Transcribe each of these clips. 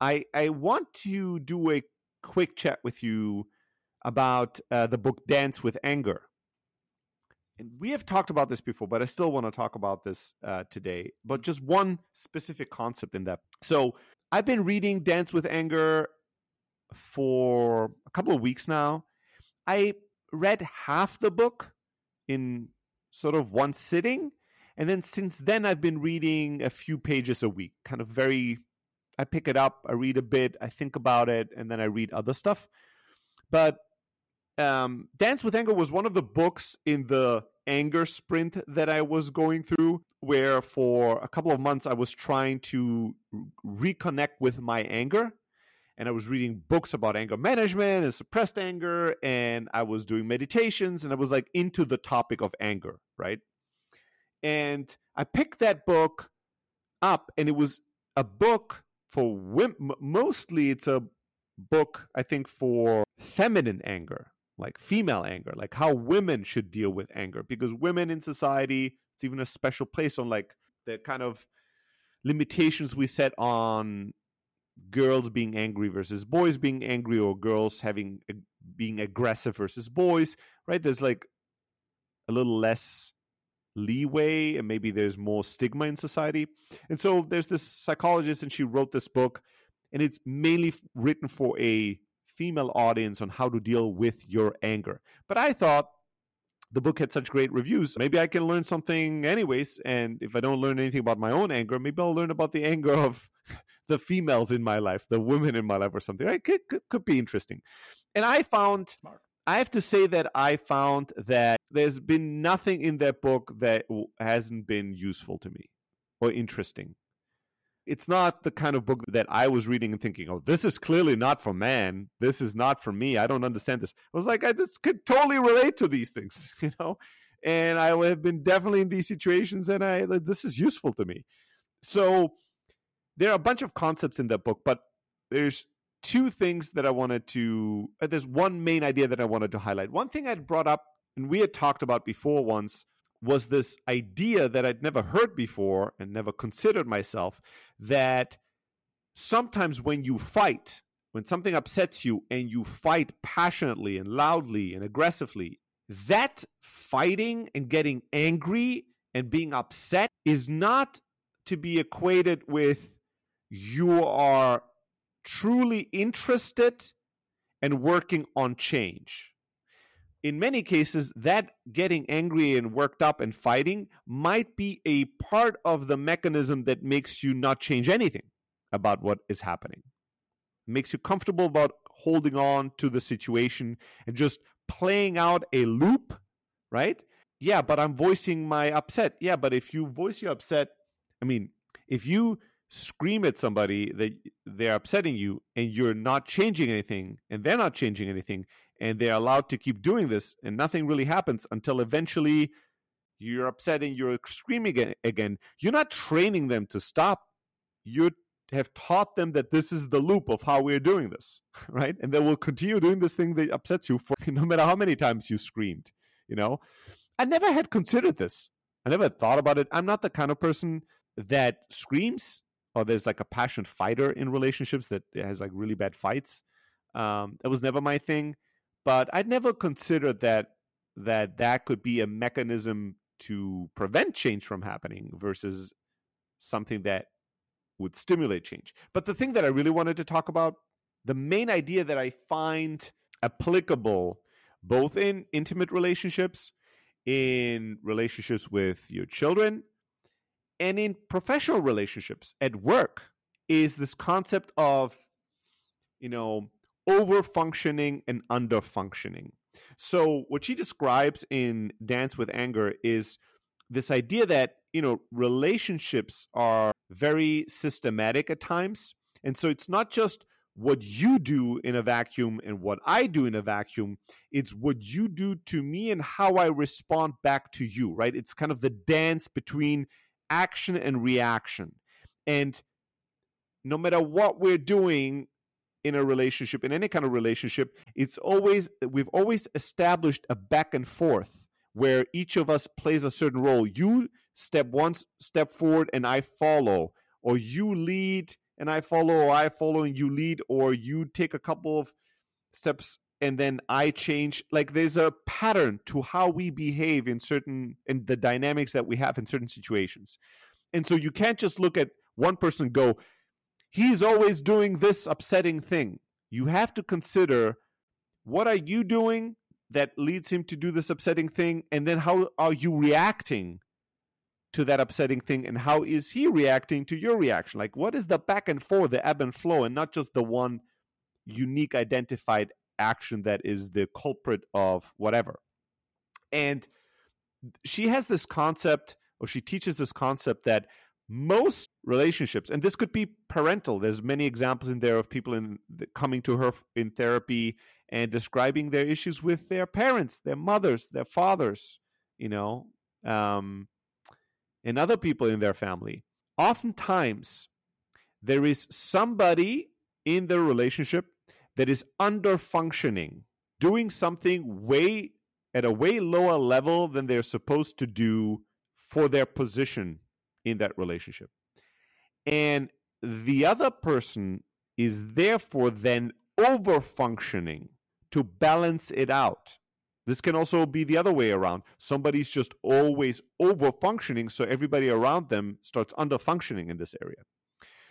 I I want to do a quick chat with you about uh, the book Dance with Anger. And we have talked about this before, but I still want to talk about this uh, today. But just one specific concept in that. So I've been reading Dance with Anger for a couple of weeks now. I read half the book in sort of one sitting. And then since then, I've been reading a few pages a week, kind of very. I pick it up, I read a bit, I think about it, and then I read other stuff. But um, Dance with Anger was one of the books in the anger sprint that I was going through, where for a couple of months I was trying to reconnect with my anger. And I was reading books about anger management and suppressed anger, and I was doing meditations, and I was like into the topic of anger, right? And I picked that book up, and it was a book for women. Mostly, it's a book, I think, for feminine anger, like female anger, like how women should deal with anger. Because women in society, it's even a special place on like the kind of limitations we set on girls being angry versus boys being angry or girls having being aggressive versus boys right there's like a little less leeway and maybe there's more stigma in society. And so there's this psychologist and she wrote this book and it's mainly written for a female audience on how to deal with your anger. But I thought the book had such great reviews. Maybe I can learn something anyways. And if I don't learn anything about my own anger, maybe I'll learn about the anger of the females in my life, the women in my life, or something. Right? Could, could, could be interesting. And I found Smart. I have to say that I found that there's been nothing in that book that hasn't been useful to me or interesting. It's not the kind of book that I was reading and thinking, oh, this is clearly not for man. This is not for me. I don't understand this. I was like, I just could totally relate to these things, you know? And I have been definitely in these situations and I, this is useful to me. So there are a bunch of concepts in that book, but there's two things that I wanted to. Uh, there's one main idea that I wanted to highlight. One thing I'd brought up and we had talked about before once was this idea that I'd never heard before and never considered myself that sometimes when you fight, when something upsets you and you fight passionately and loudly and aggressively, that fighting and getting angry and being upset is not to be equated with you are truly interested and working on change. In many cases, that getting angry and worked up and fighting might be a part of the mechanism that makes you not change anything about what is happening. makes you comfortable about holding on to the situation and just playing out a loop, right? Yeah, but I'm voicing my upset. Yeah, but if you voice your upset, I mean, if you scream at somebody that they're upsetting you and you're not changing anything and they're not changing anything and they're allowed to keep doing this and nothing really happens until eventually you're upsetting you're screaming again. You're not training them to stop. You have taught them that this is the loop of how we're doing this right? And they will continue doing this thing that upsets you for no matter how many times you screamed you know? I never had considered this. I never thought about it. I'm not the kind of person that screams or there's like a passionate fighter in relationships that has like really bad fights. Um, that was never my thing, but I'd never considered that that that could be a mechanism to prevent change from happening versus something that would stimulate change. But the thing that I really wanted to talk about, the main idea that I find applicable both in intimate relationships, in relationships with your children, and in professional relationships at work is this concept of you know over functioning and under functioning so what she describes in dance with anger is this idea that you know relationships are very systematic at times and so it's not just what you do in a vacuum and what I do in a vacuum. It's what you do to me and how I respond back to you, right? It's kind of the dance between action and reaction. And no matter what we're doing in a relationship, in any kind of relationship, it's always, we've always established a back and forth where each of us plays a certain role. You step one step forward and I follow, or you lead and I follow, or I follow and you lead, or you take a couple of steps and then I change. Like there's a pattern to how we behave in certain in the dynamics that we have in certain situations. And so you can't just look at one person go, he's always doing this upsetting thing. You have to consider what are you doing that leads him to do this upsetting thing and then how are you reacting to that upsetting thing and how is he reacting to your reaction like what is the back and forth the ebb and flow and not just the one unique identified action that is the culprit of whatever. And she has this concept or she teaches this concept that most relationships and this could be parental there's many examples in there of people in coming to her in therapy and describing their issues with their parents their mothers their fathers you know um, and other people in their family. Oftentimes there is somebody in the relationship that is under functioning doing something way at a way lower level than they're supposed to do for their position in that relationship. And the other person is therefore then over functioning to balance it out. This can also be the other way around. Somebody's just always over functioning, so everybody around them starts under functioning in this area.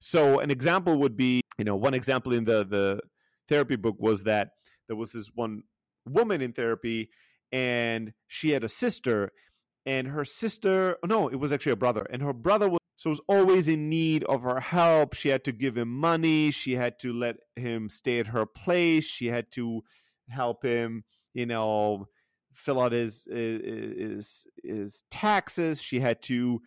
So, an example would be, you know, one example in the, the therapy book was that there was this one woman in therapy and she had a sister and her sister no it was actually a brother and her brother was so was always in need of her help. She had to give him money. She had to let him stay at her place. She had to help him you know fill out his his his taxes. She had to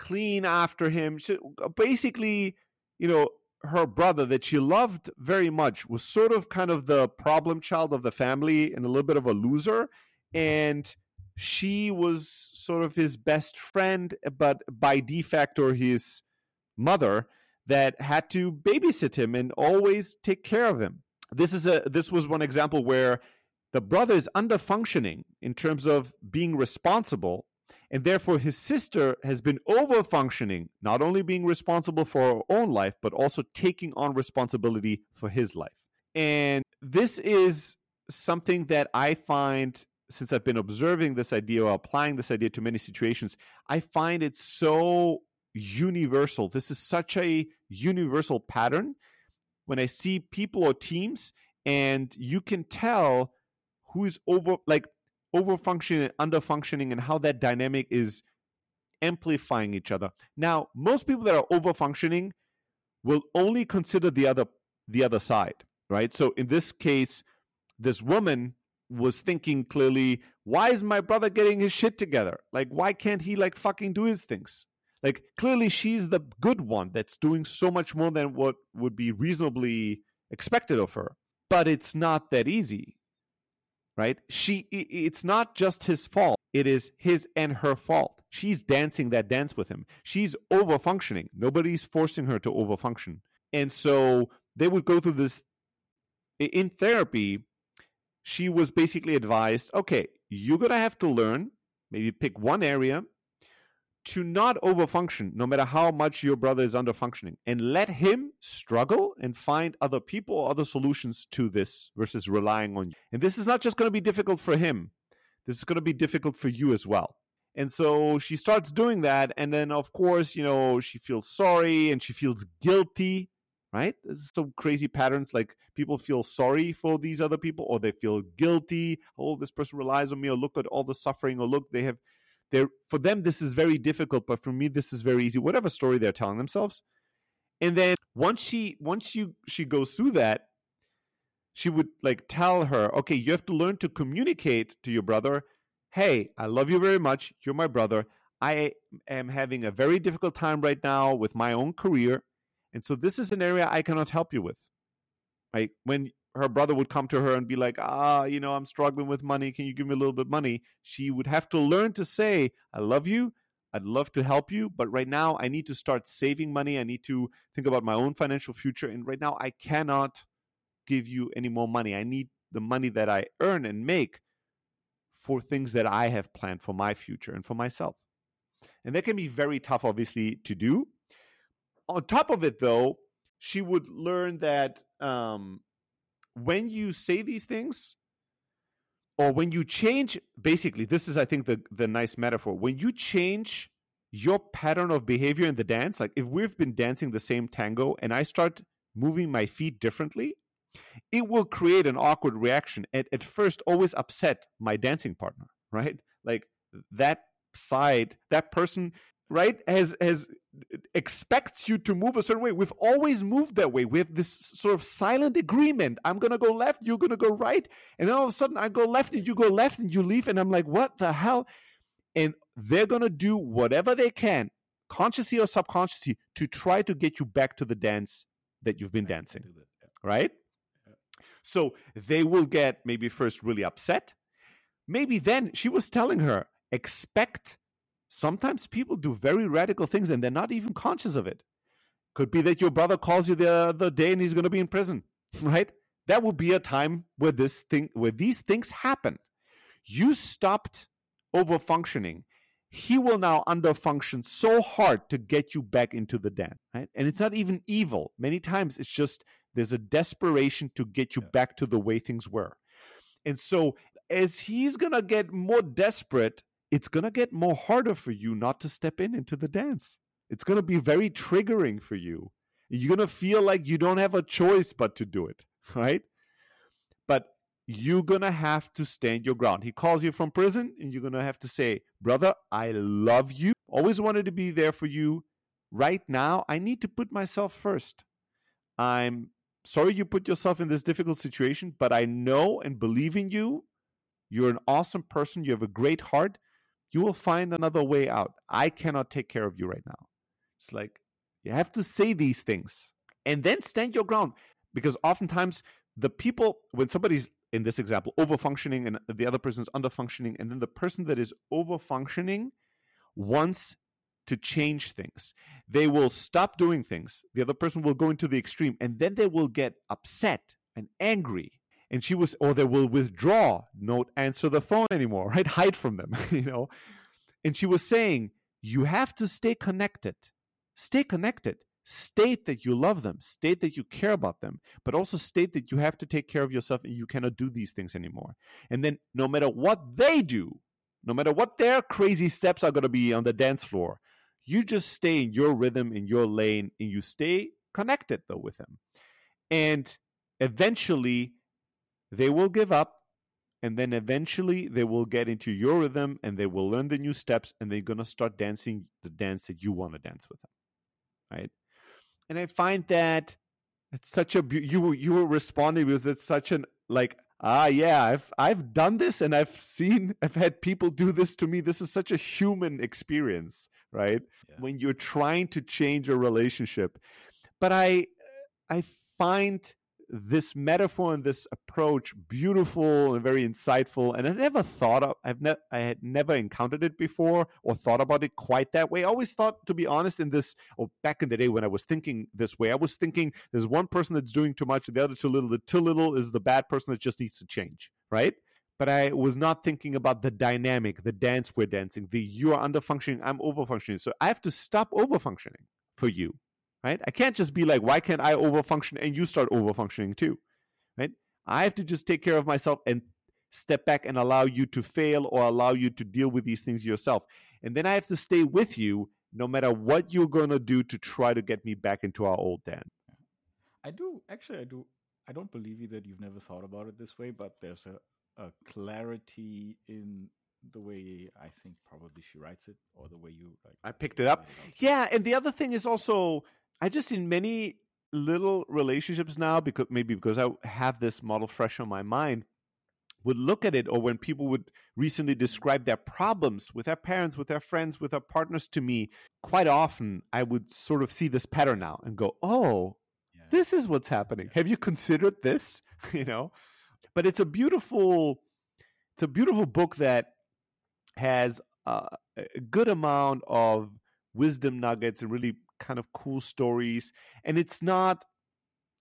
clean after him. She, basically you know her brother that she loved very much was sort of kind of the problem child of the family and a little bit of a loser and she was sort of his best friend, but by de facto his mother that had to babysit him and always take care of him. This is a this was one example where the brother is under functioning in terms of being responsible and therefore his sister has been over functioning not only being responsible for her own life but also taking on responsibility for his life and this is something that i find since I've been observing this idea or applying this idea to many situations, I find it so universal. This is such a universal pattern when I see people or teams, and you can tell who is over, like over functioning and under functioning, and how that dynamic is amplifying each other. Now, most people that are over functioning will only consider the other the other side, right? So in this case, this woman was thinking clearly, why is my brother getting his shit together? Like, why can't he like fucking do his things? Like, clearly she's the good one that's doing so much more than what would be reasonably expected of her. But it's not that easy, right? She, it's not just his fault. It is his and her fault. She's dancing that dance with him. She's over functioning. Nobody's forcing her to over function. And so they would go through this in therapy she was basically advised okay, you're going to have to learn, maybe pick one area to not overfunction, no matter how much your brother is under functioning, and let him struggle and find other people or other solutions to this versus relying on you. And this is not just going to be difficult for him, this is going to be difficult for you as well. And so she starts doing that. And then, of course, you know, she feels sorry and she feels guilty right? There's some crazy patterns like people feel sorry for these other people or they feel guilty. Oh, this person relies on me, or look at all the suffering, or look, they have they're for them this is very difficult, but for me this is very easy. Whatever story they're telling themselves. And then once she once you she goes through that, she would like tell her, okay, you have to learn to communicate to your brother, hey, I love you very much. You're my brother. I am having a very difficult time right now with my own career. And so this is an area I cannot help you with. Right? When her brother would come to her and be like, ah, you know, I'm struggling with money. Can you give me a little bit of money? She would have to learn to say, I love you. I'd love to help you, but right now I need to start saving money. I need to think about my own financial future. And right now I cannot give you any more money. I need the money that I earn and make for things that I have planned for my future and for myself. And that can be very tough, obviously, to do on top of it, though, she would learn that um, when you say these things, or when you change, basically, this is, I think, the the nice metaphor. When you change your pattern of behavior in the dance, like if we've been dancing the same tango and I start moving my feet differently, it will create an awkward reaction and at first always upset my dancing partner, right? Like that side, that person, right, has has expects you to move a certain way. We've always moved that way. We have this sort of silent agreement. I'm gonna go left, you're gonna go right, and then all of a sudden I go left and you go left and you leave, and I'm like, what the hell? And they're going to do whatever they can, consciously or subconsciously, to try to get you back to the dance that you've been dancing. That, yeah. Right? Yeah. So they will get maybe first really upset. Maybe then she was telling her, expect sometimes people do very radical things and they're not even conscious of it. Could be that your brother calls you the other day and he's going to be in prison, right? That would be a time where this thing, where these things happen. You stopped over functioning he will now underfunction so hard to get you back into the den right and it's not even evil many times it's just there's a desperation to get you yeah. back to the way things were and so as he's gonna get more desperate it's gonna get more harder for you not to step in into the dance it's gonna be very triggering for you you're gonna feel like you don't have a choice but to do it right but you're gonna have to stand your ground. He calls you from prison, and you're gonna have to say, Brother, I love you. Always wanted to be there for you. Right now, I need to put myself first. I'm sorry you put yourself in this difficult situation, but I know and believe in you. You're an awesome person. You have a great heart. You will find another way out. I cannot take care of you right now. It's like you have to say these things and then stand your ground because oftentimes the people, when somebody's in this example, over functioning and the other person is under functioning, and then the person that is over functioning wants to change things. They will stop doing things. The other person will go into the extreme, and then they will get upset and angry. And she was, or they will withdraw, not answer the phone anymore, right? Hide from them, you know. And she was saying, you have to stay connected. Stay connected state that you love them, state that you care about them, but also state that you have to take care of yourself and you cannot do these things anymore. And then, no matter what they do, no matter what their crazy steps are going to be on the dance floor, you just stay in your rhythm, in your lane, and you stay connected though with them. And eventually, they will give up. And then eventually they will get into your rhythm and they will learn the new steps and they're going to start dancing the dance that you want to dance with them. Right and I find that it's such a you you were responding because it's such an like ah yeah I've I've done this and I've seen I've had people do this to me. This is such a human experience, right? Yeah. When you're trying to change a relationship, but I I find this metaphor and this approach beautiful and very insightful and i never thought of i've ne- i had never encountered it before or thought about it quite that way. I always thought to be honest in this or back in the day when i was thinking this way i was thinking there's one person that's doing too much the other too little the too little is the bad person that just needs to change right? But I was not thinking about the dynamic, the dance we're dancing, the you are under functioning, I'm over functioning. So I have to stop over functioning for you right? I can't just be like, why can't I overfunction and you start overfunctioning too, right? I have to just take care of myself and step back and allow you to fail or allow you to deal with these things yourself. And then I have to stay with you no matter what you're going to do to try to get me back into our old Dan. I do, actually, I do. I don't believe you that you've never thought about it this way, but there's a, a clarity in the way I think probably she writes it or the way you like I picked it up. It yeah, and the other thing is also I just in many little relationships now because maybe because I have this model fresh on my mind would look at it or when people would recently describe their problems with their parents with their friends with their partners to me quite often I would sort of see this pattern now and go oh yeah. this is what's happening. Have you considered this? You know? But it's a beautiful it's a beautiful book that has uh, a good amount of wisdom nuggets and really kind of cool stories. And it's not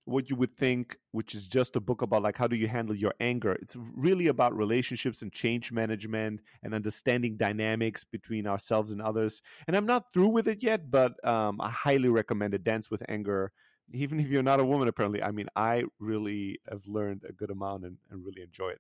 what you would think, which is just a book about like how do you handle your anger. It's really about relationships and change management and understanding dynamics between ourselves and others. And I'm not through with it yet, but um, I highly recommend it. Dance with Anger even if you're not a woman, apparently. I mean, I really have learned a good amount and, and really enjoy it.